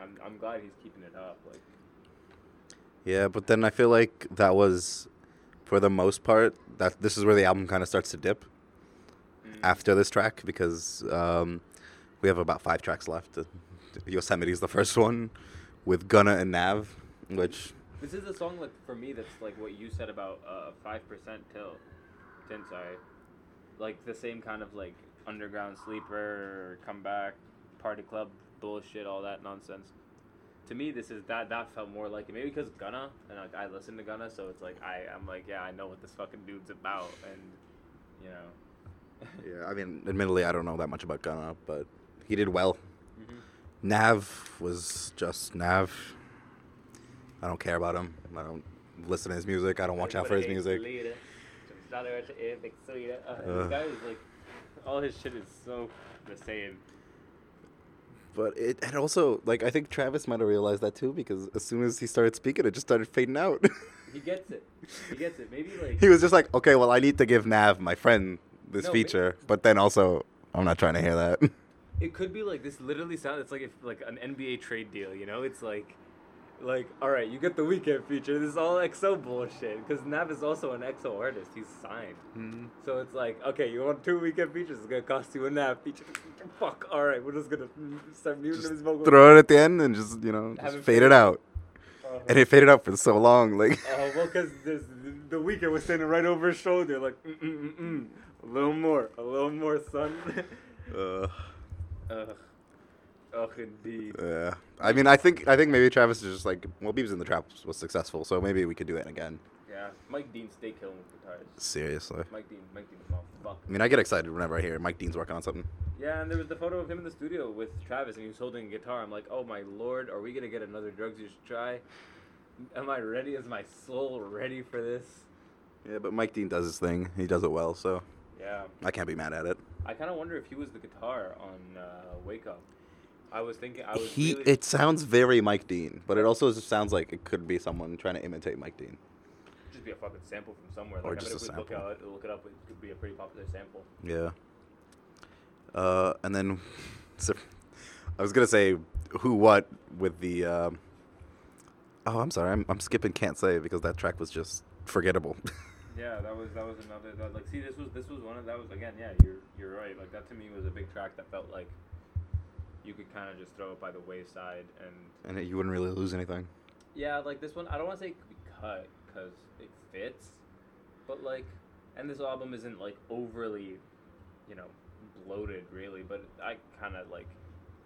I'm, I'm glad he's keeping it up. Like, Yeah, but then I feel like that was, for the most part, that this is where the album kind of starts to dip mm, after this track because um, we have about five tracks left. Yosemite's the first one with Gunna and Nav, which This is a song like for me that's like what you said about uh five percent till, tin sorry, like the same kind of like underground sleeper comeback party club bullshit all that nonsense. To me, this is that that felt more like it. Maybe because Gunna and like I listen to Gunna, so it's like I I'm like yeah I know what this fucking dude's about and you know. yeah, I mean, admittedly, I don't know that much about Gunna, but he did well. Mhm. Nav was just Nav. I don't care about him. I don't listen to his music. I don't watch out for his music. Uh, guy is like, all his shit is so the same. But it and also like I think Travis might have realized that too because as soon as he started speaking, it just started fading out. <laughs> He gets it. He gets it. Maybe like he was just like, okay, well, I need to give Nav, my friend, this No, maybe- feature, but then also I'm not trying to hear that. <laughs> It could be like this. Literally sounds. It's like if like an NBA trade deal. You know, it's like, like all right, you get the Weeknd feature. This is all XO bullshit. Because Nav is also an XO artist. He's signed. Mm-hmm. So it's like, okay, you want two Weeknd features? It's gonna cost you a Nav feature. Fuck. All right, we're just gonna start muting Just his vocal. Throw it at the end and just you know just fade it out. Uh-huh. And it faded out for so long, like. Oh well, because the Weeknd was standing right over his shoulder, like, mm mm mm mm. A little more, a little more, son. <laughs> Uh, Ugh. Ugh, indeed. yeah. I mean, I think I think maybe Travis is just like well, Birds in the Trap was successful, so maybe we could do it again. Yeah, Mike Dean stay killing with guitars. Seriously. Mike Dean, Mike Dean's motherfucker. I mean, I get excited whenever I hear Mike Dean's working on something. Yeah, and there was the photo of him in the studio with Travis, and he was holding a guitar. I'm like, oh my lord, are we gonna get another drugs you should try? Am I ready? Is my soul ready for this? Yeah, but Mike Dean does his thing. He does it well, so Yeah, I can't be mad at it. I kind of wonder if he was the guitar on uh, Wake Up. I was thinking, I was He really, it sounds very Mike Dean, but it also just sounds like it could be someone trying to imitate Mike Dean. just be a fucking sample from somewhere. Or I just a if we look, sample. out, look it up, it could be a pretty popular sample. Yeah. Uh, and then, <laughs> so, I was gonna say who what with the. Um, oh, I'm sorry. I'm I'm skipping. Can't say because that track was just forgettable. <laughs> Yeah, that was that was another that, like see this was this was one of that was again yeah you're you're right like that to me was a big track that felt like you could kind of just throw it by the wayside and and you wouldn't really lose anything. yeah like this one I don't want to say it could be cut because it fits but like and this album isn't like overly you know bloated really but I kind of like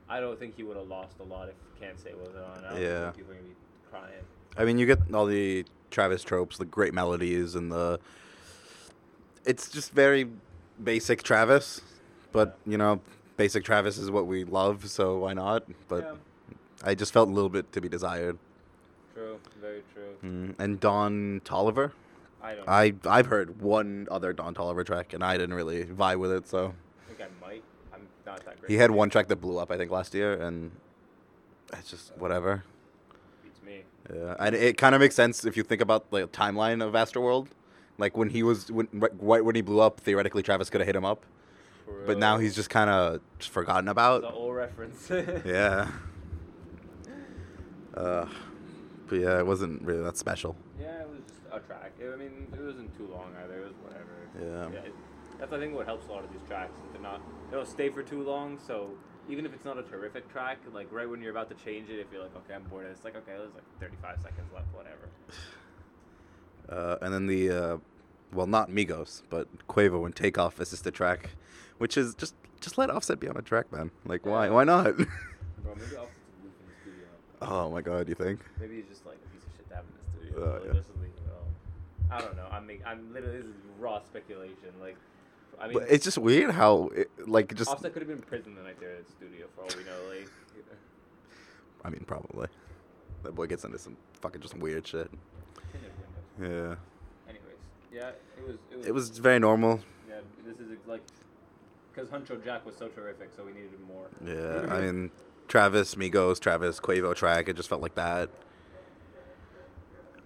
I don't think he would have lost a lot if Can't Say wasn't on I don't Yeah. think people are gonna be crying I mean, you get all the Travis tropes, the great melodies, and the. It's just very basic Travis, but you know, basic Travis is what we love, so why not? But yeah, I just felt a little bit to be desired. true very true Mm. And Don Tolliver, I don't I I've heard one other Don Tolliver track, and I didn't really vibe with it. So think I might I'm not that great he had one track that blew up, I think, last year, and it's just whatever. Yeah, and it kind of makes sense if you think about the timeline of Astroworld. Like when he was when right when he blew up, theoretically Travis could have hit him up, but now he's just kind of just forgotten about. the old reference. <laughs> Yeah. Uh, but yeah, it wasn't really that special. Yeah, it was just a track. I mean, it wasn't too long either. It was whatever. Yeah. it, that's I think what helps a lot of these tracks is they're not they don't stay for too long. So even if it's not a terrific track, like right when you're about to change it, if you're like, okay, I'm bored, it's like okay, there's like 35 seconds left, whatever. Uh, and then the, uh, well, not Migos, but Quavo and Takeoff assisted track, which is just just let Offset be on a track, man. Like why Yeah. why not? <laughs> Bro, maybe Offset's a in the studio. oh my god, you think? Maybe he's just like a piece of shit to have in the studio. Oh, Like, yeah. just leave. I don't know. I'm I'm literally this is raw speculation. Like, I mean, But it's just weird how it, like just Offset could have been in prison the night they're in the studio for all we know. Like, <laughs> I mean probably. That boy gets into some fucking just weird shit. Yeah. Anyways, yeah, it was. It was. It was very normal. Yeah, this is like because Huncho Jack was so terrific, so we needed more. Yeah, I mean, Travis, Migos, Travis, Quavo track. It just felt like that.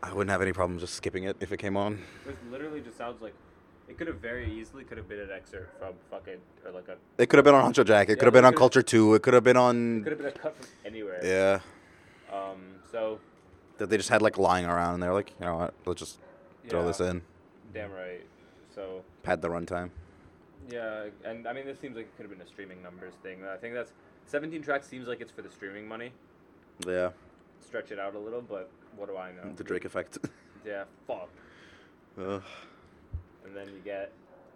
I wouldn't have any problem just skipping it if it came on. This literally just sounds like it could have very easily could have been an excerpt from fucking or like a It could have been on Huncho Jack. It Yeah, could have been on could've- Culture Two. It could have been it on. could have been a cut from anywhere. Yeah, Um. So that they just had like lying around, and they're like, you know what? Let's just throw yeah, this in, Damn right. So pad the runtime. yeah, and I mean this seems like it could have been a streaming numbers thing. I think that's 17 tracks seems like it's for the streaming money. Yeah, Stretch it out a little, but what do I know? the Drake effect. <laughs> Yeah. Fuck. Ugh. And then you get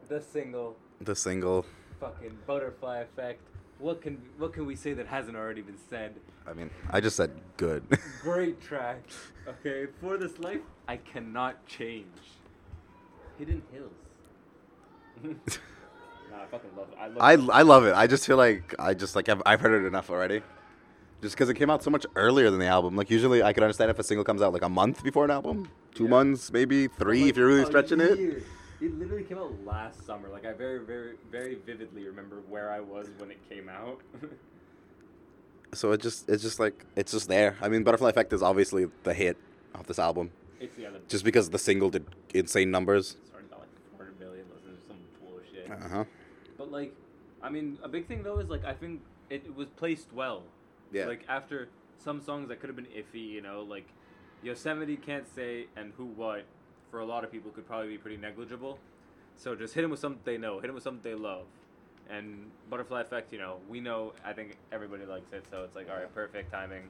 the single the single. fucking butterfly effect. What can what can we say that hasn't already been said? I mean, I just said good. <laughs> Great track. Okay, for this life I cannot change. Hidden Hills. <laughs> nah, I fucking love it. I love I, I love it. I just feel like I just like I've, I've heard it enough already. Just because it came out so much earlier than the album. Like usually I could understand if a single comes out like a month before an album, two Yeah. months, maybe three if you're really a stretching it. It literally came out last summer. Like I very, very, very vividly remember where I was when it came out. <laughs> So it just it's just like it's just there. I mean, Butterfly Effect is obviously the hit of this album, it's the other. just because the single did insane numbers. Already got like 400 million listens, some bullshit. Uh huh. But like, I mean, a big thing though is like I think it, it was placed well. Yeah. Like after some songs that could have been iffy, you know, like Yosemite can't say and who what for a lot of people could probably be pretty negligible. So just hit them with something they know, hit them with something they love. And Butterfly Effect, you know, we know I think everybody likes it, so it's like all right, perfect timing.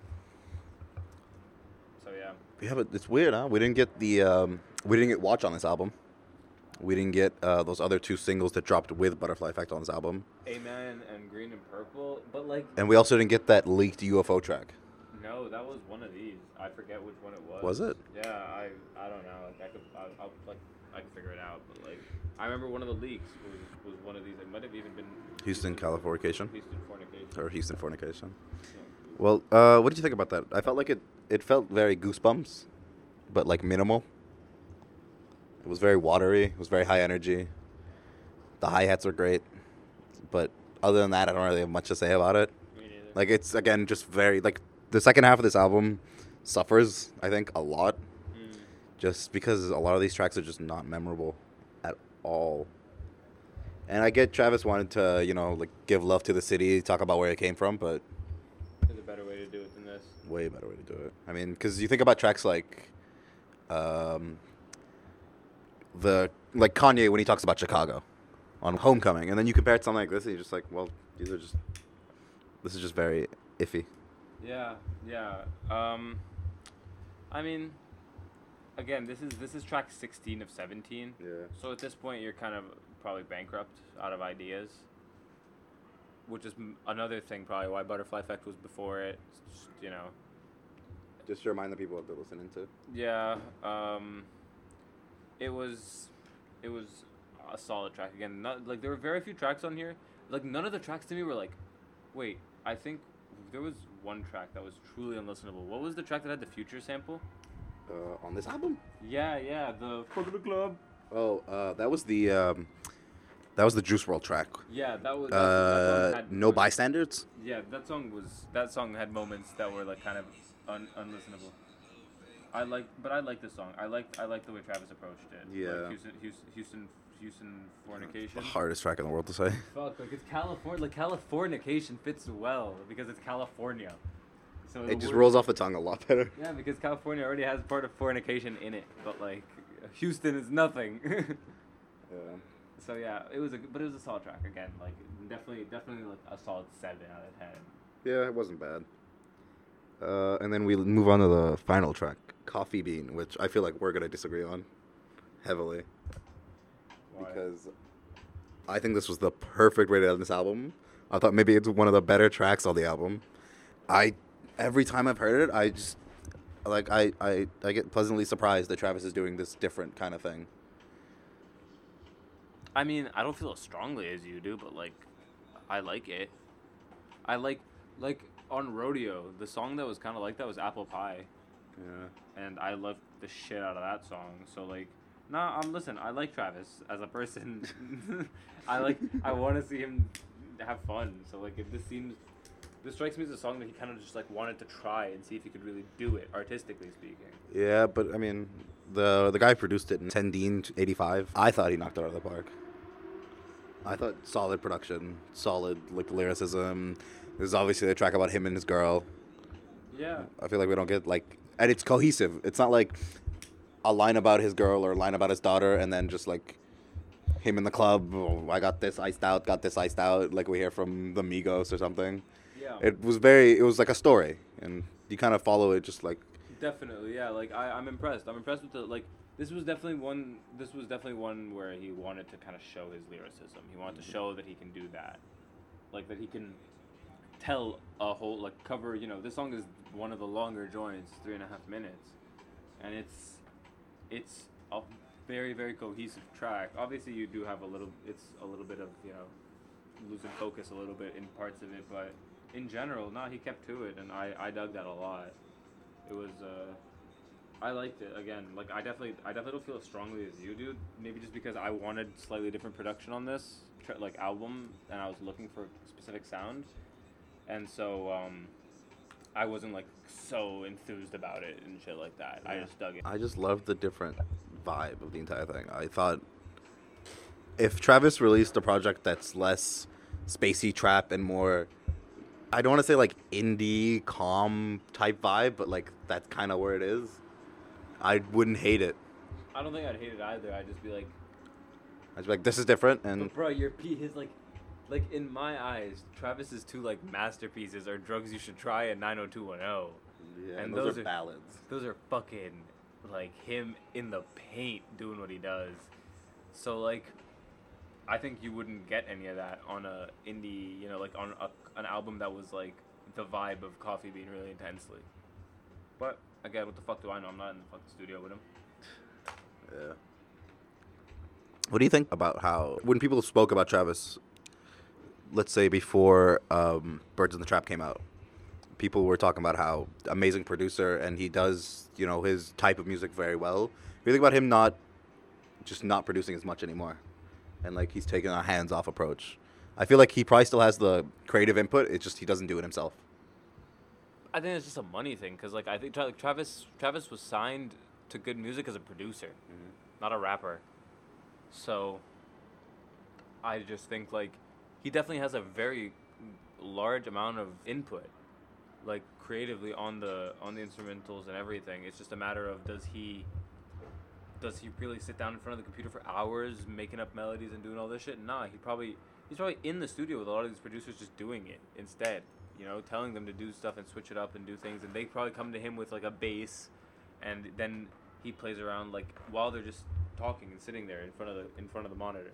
So yeah. Yeah, but it's weird, huh? We didn't get the um, we didn't get Watch on this album. We didn't get uh, those other two singles that dropped with Butterfly Effect on this album, Amen and Green and Purple, but like and we also didn't get that leaked UFO track. No, that was one of these. I forget which one it was. Was it? Yeah, I I don't know. Like I could I, I'll like I can figure it out, but like I remember one of the leaks was, was one of these. It might have even been Houston Californication Houston Fornication. or Houston Fornication. Yeah. Well, uh, what did you think about that? I felt like it. It felt very goosebumps, but like minimal. It was very watery. It was very high energy. The hi hats were great, but other than that, I don't really have much to say about it. Me neither. Like it's again just very like the second half of this album suffers. I think a lot Mm. just because a lot of these tracks are just not memorable at all. And I get Travis wanted to you know like give love to the city, talk about where it came from, but There's a better way to do it than this. way better way to do it. I mean, because you think about tracks like, um, the like Kanye when he talks about Chicago, on Homecoming, and then you compare it to something like this, and you're just like, well, these are just, this is just very iffy. Yeah, yeah. Um, I mean, again, this is this is track 16 of 17. Yeah. So at this point, you're kind of probably bankrupt out of ideas, which is m- another thing probably why Butterfly Effect was before it. Just, you know. Just to remind the people what they're listening to. Yeah. Um, it was, it was a solid track again. Not like there were very few tracks on here. Like none of the tracks to me were like, wait. I think there was one track that was truly unlistenable. What was the track that had the Future sample? Uh, on this album? Yeah, yeah, the Fuck the Club. Oh, uh, that was the um, that was the Juice WRLD track. Yeah, that was. that Uh, had- no bystanders. Yeah, that song was that song had moments that were like kind of un, unlistenable. I like, but I like the song. I like I like the way Travis approached it. Yeah. Like Houston, Houston, Houston, Houston fornication. The hardest track in the world to say. <laughs> Fuck, like it's California. Like Californication fits well because it's California. So It just word- rolls off the tongue a lot better. Yeah, because California already has part of fornication in it, but like Houston is nothing. <laughs> Yeah. so yeah, it was a but it was a solid track again. Like definitely, definitely like a solid seven out of ten. Yeah, it wasn't bad. Uh, and then we move on to the final track, Coffee Bean, which I feel like we're gonna disagree on heavily Why? because I think this was the perfect way to end this album. I thought maybe it's one of the better tracks on the album. I every time I've heard it, I just like I I, I get pleasantly surprised that Travis is doing this different kind of thing. I mean, I don't feel as strongly as you do, but like, I like it. I like like on Rodeo, the song that was kind of like that was Apple Pie, Yeah. and I loved the shit out of that song. So like, nah, um, listen, I like Travis as a person. <laughs> I like, I want to see him have fun. So like, if this seems, this strikes me as a song that he kind of just like wanted to try and see if he could really do it, artistically speaking. Yeah, but I mean, the the guy produced it in Nineteen85. I thought he knocked it out of the park. I thought solid production, solid like lyricism. There's obviously a track about him and his girl. Yeah. I feel like we don't get like, and it's cohesive. It's not like a line about his girl or a line about his daughter, and then just like him in the club. Oh, I got this iced out, got this iced out, like we hear from the Migos or something. Yeah. It was very. It was like a story, and you kind of follow it, just like Definitely, yeah. Like I, I'm impressed. I'm impressed with the like. This was definitely one. This was definitely one where he wanted to kind of show his lyricism. He wanted to mm-hmm. show that he can do that, like that he can tell a whole like cover. You know, this song is one of the longer joints, three and a half minutes, and it's it's a very very cohesive track. Obviously, you do have a little. It's a little bit of you know losing focus a little bit in parts of it, but in general, no, he kept to it, and I I dug that a lot it was uh I liked it again. Like I definitely, I definitely don't feel as strongly as you do. Maybe just because I wanted slightly different production on this like album, and I was looking for a specific sound, and so um, I wasn't like so enthused about it and shit like that. I just dug it. I just loved the different vibe of the entire thing. I thought if Travis released a project that's less spacey trap and more I don't want to say like indie calm type vibe, but like that's kind of where it is. I wouldn't hate it. I don't think I'd hate it either. I'd just be like, I'd be like, this is different, and but bro, your P his like, like in my eyes, Travis's two like masterpieces are drugs you should try and 90210. yeah, and those, those are are- ballads. Those are fucking like him in the paint doing what he does. So like, I think you wouldn't get any of that on a indie, you know, like on a, an album that was like the vibe of Coffee Bean really intensely. But again, what the fuck do I know? I'm not in the fucking studio with him. Yeah. What do you think about how when people spoke about Travis, let's say before um, Birds in the Trap came out, people were talking about how amazing producer and he does you know his type of music very well. What do you think about him not just not producing as much anymore, and like he's taking a hands off approach? I feel like he probably still has the creative input. It's just he doesn't do it himself. I think it's just a money thing because like I think Tra- Travis Travis was signed to G.O.O.D. Music as a producer, not a rapper. So I just think like he definitely has a very large amount of input, like creatively on the on the instrumentals and everything. It's just a matter of does he does he really sit down in front of the computer for hours making up melodies and doing all this shit? Nah, he probably he's probably in the studio with a lot of these producers just doing it instead. You know, telling them to do stuff and switch it up and do things, and they probably come to him with like a bass, and then he plays around like while they're just talking and sitting there in front of the in front of the monitor.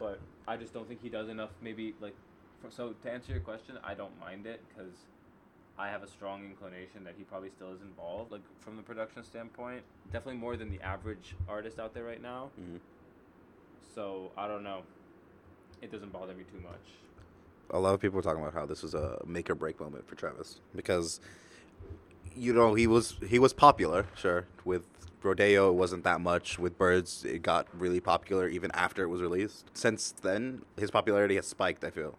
But I just don't think he does enough. Maybe like, for, so to answer your question, I don't mind it because I have a strong inclination that he probably still is involved, like from the production standpoint. Definitely more than the average artist out there right now. Mhm. So I don't know. It doesn't bother me too much. a lot of people were talking about how this was a make or break moment for Travis because you know he was he was popular sure with Rodeo it wasn't that much with Birds it got really popular even after it was released since then his popularity has spiked I feel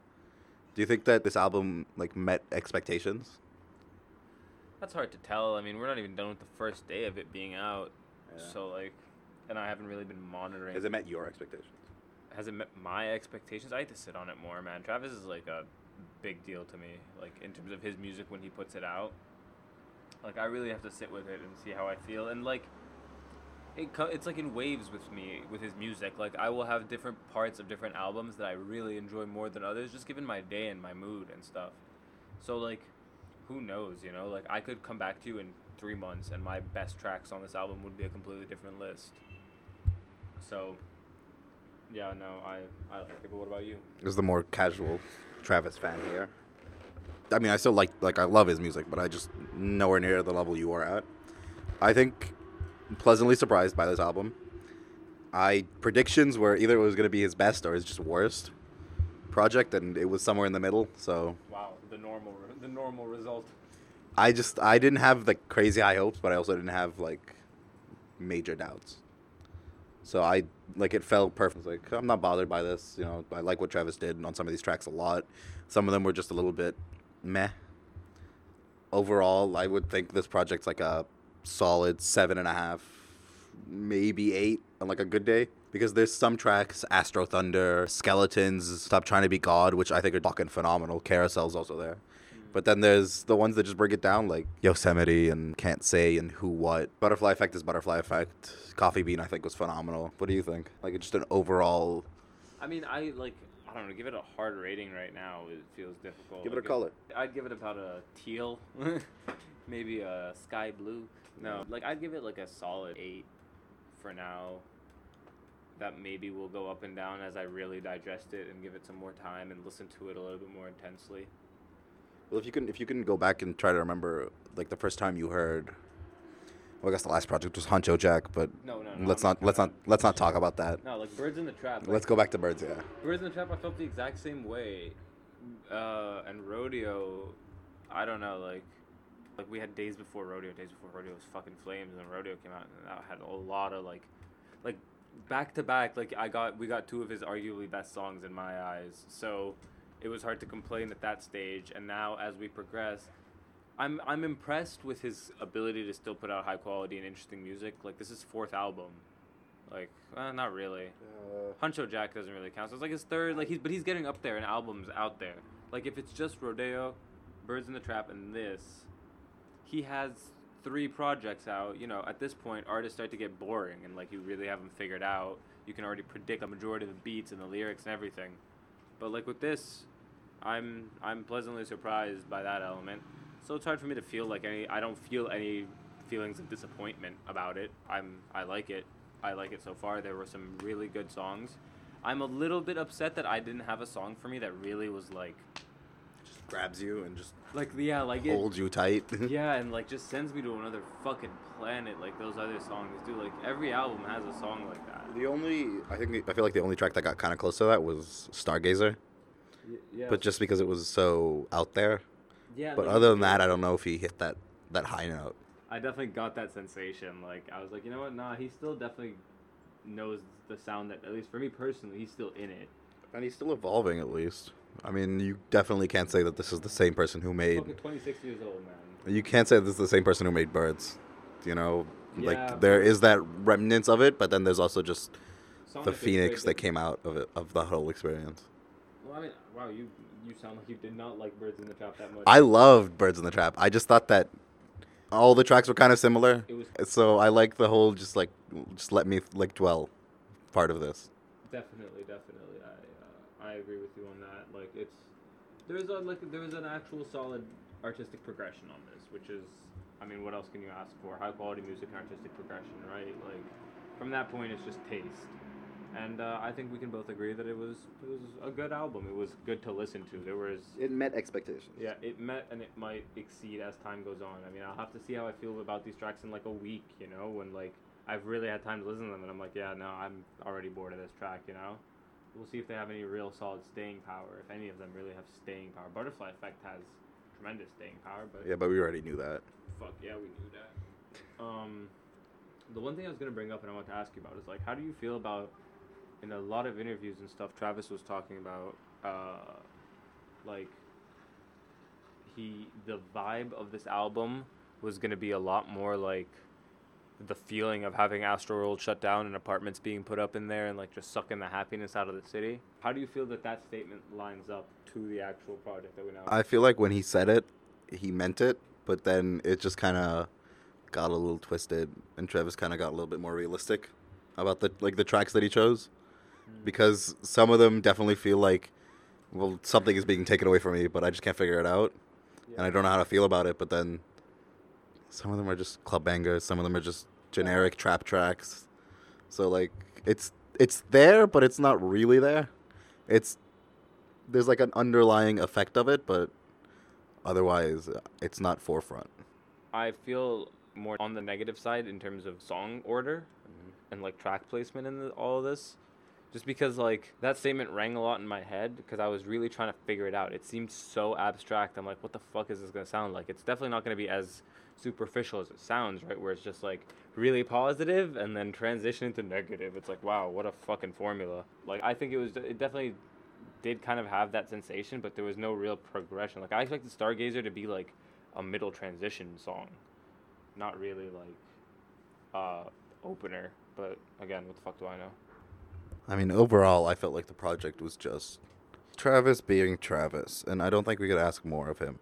do you think that this album like met expectations That's hard to tell. I mean, we're not even done with the first day of it being out. Yeah. So like, and I haven't really been monitoring. has it met your expectations has it met my expectations? I had to sit on it more, man. Travis is like a big deal to me, like in terms of his music when he puts it out. Like I really have to sit with it and see how I feel, and like, it co- it's like in waves with me with his music. Like I will have different parts of different albums that I really enjoy more than others, just given my day and my mood and stuff. So like, who knows? You know, like I could come back to you in three months, and my best tracks on this album would be a completely different list. So yeah, no, I I like it. But what about you? is the more casual Travis fan here I mean I still like like I love his music but I just nowhere near the level you are at I think pleasantly surprised by this album. I predictions were either it was going to be his best or his just worst project, and it was somewhere in the middle. So Wow, the normal the normal result. I just I didn't have like crazy high hopes, but I also didn't have like major doubts. So I like it felt perfect. Like I'm not bothered by this. You know, I like what Travis did on some of these tracks a lot. Some of them were just a little bit meh. Overall, I would think this project's like a solid seven and a half, maybe eight on like a good day. Because there's some tracks, Astro Thunder, Skeletons, Stop Trying to Be God, which I think are fucking phenomenal. Carousel's also there. But then there's the ones that just bring it down, like Yosemite and Can't Say and Who What. Butterfly Effect is Butterfly Effect. Coffee Bean, I think, was phenomenal. What do you think? Like, just an overall. I mean, I like I don't know. Give it a hard rating right now. It feels difficult. Give it a color. I'd give it about a teal, <laughs> maybe a sky blue. No, like I'd give it like a solid eight for now. That maybe will go up and down as I really digest it and give it some more time and listen to it a little bit more intensely. Well, if you can, if you can go back and try to remember, like the first time you heard. Well, I guess the last project was Huncho Jack, but No, no, no. let's not let's not let's not talk about that. No, like Birds in the Trap. Like, Let's go back to Birds. Yeah. Birds in the Trap, I felt the exact same way. Uh, and Rodeo, I don't know, like, like we had days before Rodeo. Days before Rodeo was fucking flames, and Rodeo came out, and that had a lot of like, like, back to back. Like I got, we got two of his arguably best songs in my eyes. So, it was hard to complain at that stage. And now as we progress. I'm, I'm impressed with his ability to still put out high quality and interesting music. Like this is fourth album, Like, uh, not really. Huncho Jack doesn't really count. So it's like his third. Like he's but he's getting up there in albums out there. Like if it's just Rodeo, Birds in the Trap, and this, he has three projects out. You know, at this point, artists start to get boring, and like you really have them figured out. You can already predict the majority of the beats and the lyrics and everything. But like with this, I'm I'm pleasantly surprised by that element. So it's hard for me to feel like any. I don't feel any feelings of disappointment about it. I'm I like it. I like it so far. There were some really good songs. I'm a little bit upset that I didn't have a song for me that really was like Just grabs you and just like yeah like it, holds you tight. <laughs> yeah and like just sends me to another fucking planet like those other songs do. Like every album has a song like that. The only I think I feel like the only track that got kind of close to that was Stargazer, yeah. but just because it was so out there. Yeah. But like, other than that, I don't know if he hit that that high note. I definitely got that sensation. Like I was like, you know what? Nah, he still definitely knows the sound that at least for me personally, he's still in it. And he's still evolving at least. I mean, you definitely can't say that this is the same person who made. Fucking 26 years old, man. You can't say this is the same person who made Birds. You know, Yeah, like there is that remnants of it, but then there's also just Sonic the phoenix that came out of it of the whole experience. Well, I mean, wow, you you sound like you did not like Birds in the Trap that much. I loved Birds in the Trap. I just thought that all the tracks were kind of similar. It was So I like the whole just like just let me like dwell part of this. definitely, definitely. I uh, I agree with you on that. Like it's there's a like there was an actual solid artistic progression on this, which is, I mean, what else can you ask for? High quality music and artistic progression, right? Like from that point, it's just taste. And uh, I think we can both agree that it was it was a good album. It was good to listen to. There was It met expectations. Yeah, it met and it might exceed as time goes on. I mean, I'll have to see how I feel about these tracks in like a week, you know, when like I've really had time to listen to them and I'm like, yeah, no, I'm already bored of this track, you know. We'll see if they have any real solid staying power, if any of them really have staying power. Butterfly Effect has tremendous staying power, but Yeah, but we already knew that. fuck yeah, we knew that. Um, the one thing I was gonna bring up and I want to ask you about is like, how do you feel about in a lot of interviews and stuff? Travis was talking about uh, like he the vibe of this album was gonna be a lot more like the feeling of having Astro World shut down and apartments being put up in there and like just sucking the happiness out of the city. How do you feel that that statement lines up to the actual project that we now? I feel like when he said it, he meant it, but then it just kind of got a little twisted, and Travis kind of got a little bit more realistic about the like the tracks that he chose, Mm. because some of them definitely feel like, well, something is being taken away from me, but I just can't figure it out, and I don't know how to feel about it. But then, some of them are just club bangers, some of them are just generic trap tracks, so like it's it's there, but it's not really there. It's there's like an underlying effect of it, but otherwise it's not forefront. I feel more on the negative side in terms of song order mm-hmm. and like track placement in the, all of this. Just because like that statement rang a lot in my head because I was really trying to figure it out. It seemed so abstract. I'm like, what the fuck is this gonna sound like? It's definitely not gonna be as superficial as it sounds, right? Where it's just like really positive and then transition into negative. It's like, wow, what a fucking formula. Like I think it was it definitely did kind of have that sensation, but there was no real progression. Like I expected Stargazer to be like a middle transition song, not really like uh opener. But again, what the fuck do I know? I mean, overall, I felt like the project was just Travis being Travis, and I don't think we could ask more of him.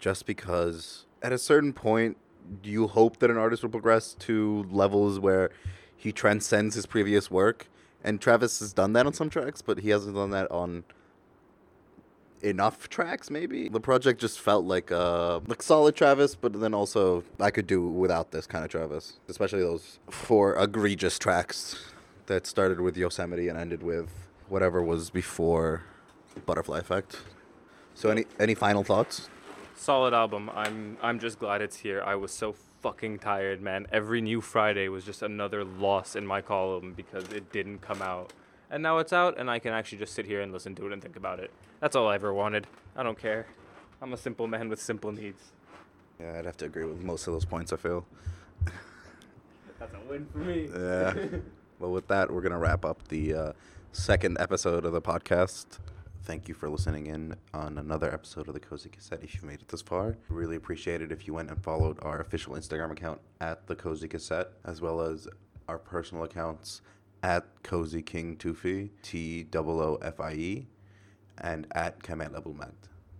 Just because at a certain point, you hope that an artist will progress to levels where he transcends his previous work, and Travis has done that on some tracks, but he hasn't done that on enough tracks maybe the project just felt like uh like solid travis but then also i could do without this kind of travis especially those four egregious tracks that started with yosemite and ended with whatever was before butterfly effect so any any final thoughts Solid album. I'm I'm just glad it's here. I was so fucking tired, man. Every new Friday was just another loss in my column because it didn't come out. And now it's out and I can actually just sit here and listen to it and think about it. That's all I ever wanted. I don't care. I'm a simple man with simple needs. yeah i'd have to agree with most of those points i feel That's a win for me. Yeah. <laughs> well, with that, we're going to wrap up the uh, second episode of the podcast. Thank you for listening in on another episode of the Cozy Cassette. If you made it this far, really appreciate it if you went and followed our official Instagram account at the Cozy Cassette, as well as our personal accounts at Cozy King Tufi, T O O F I E, and at Kemet Levelmat.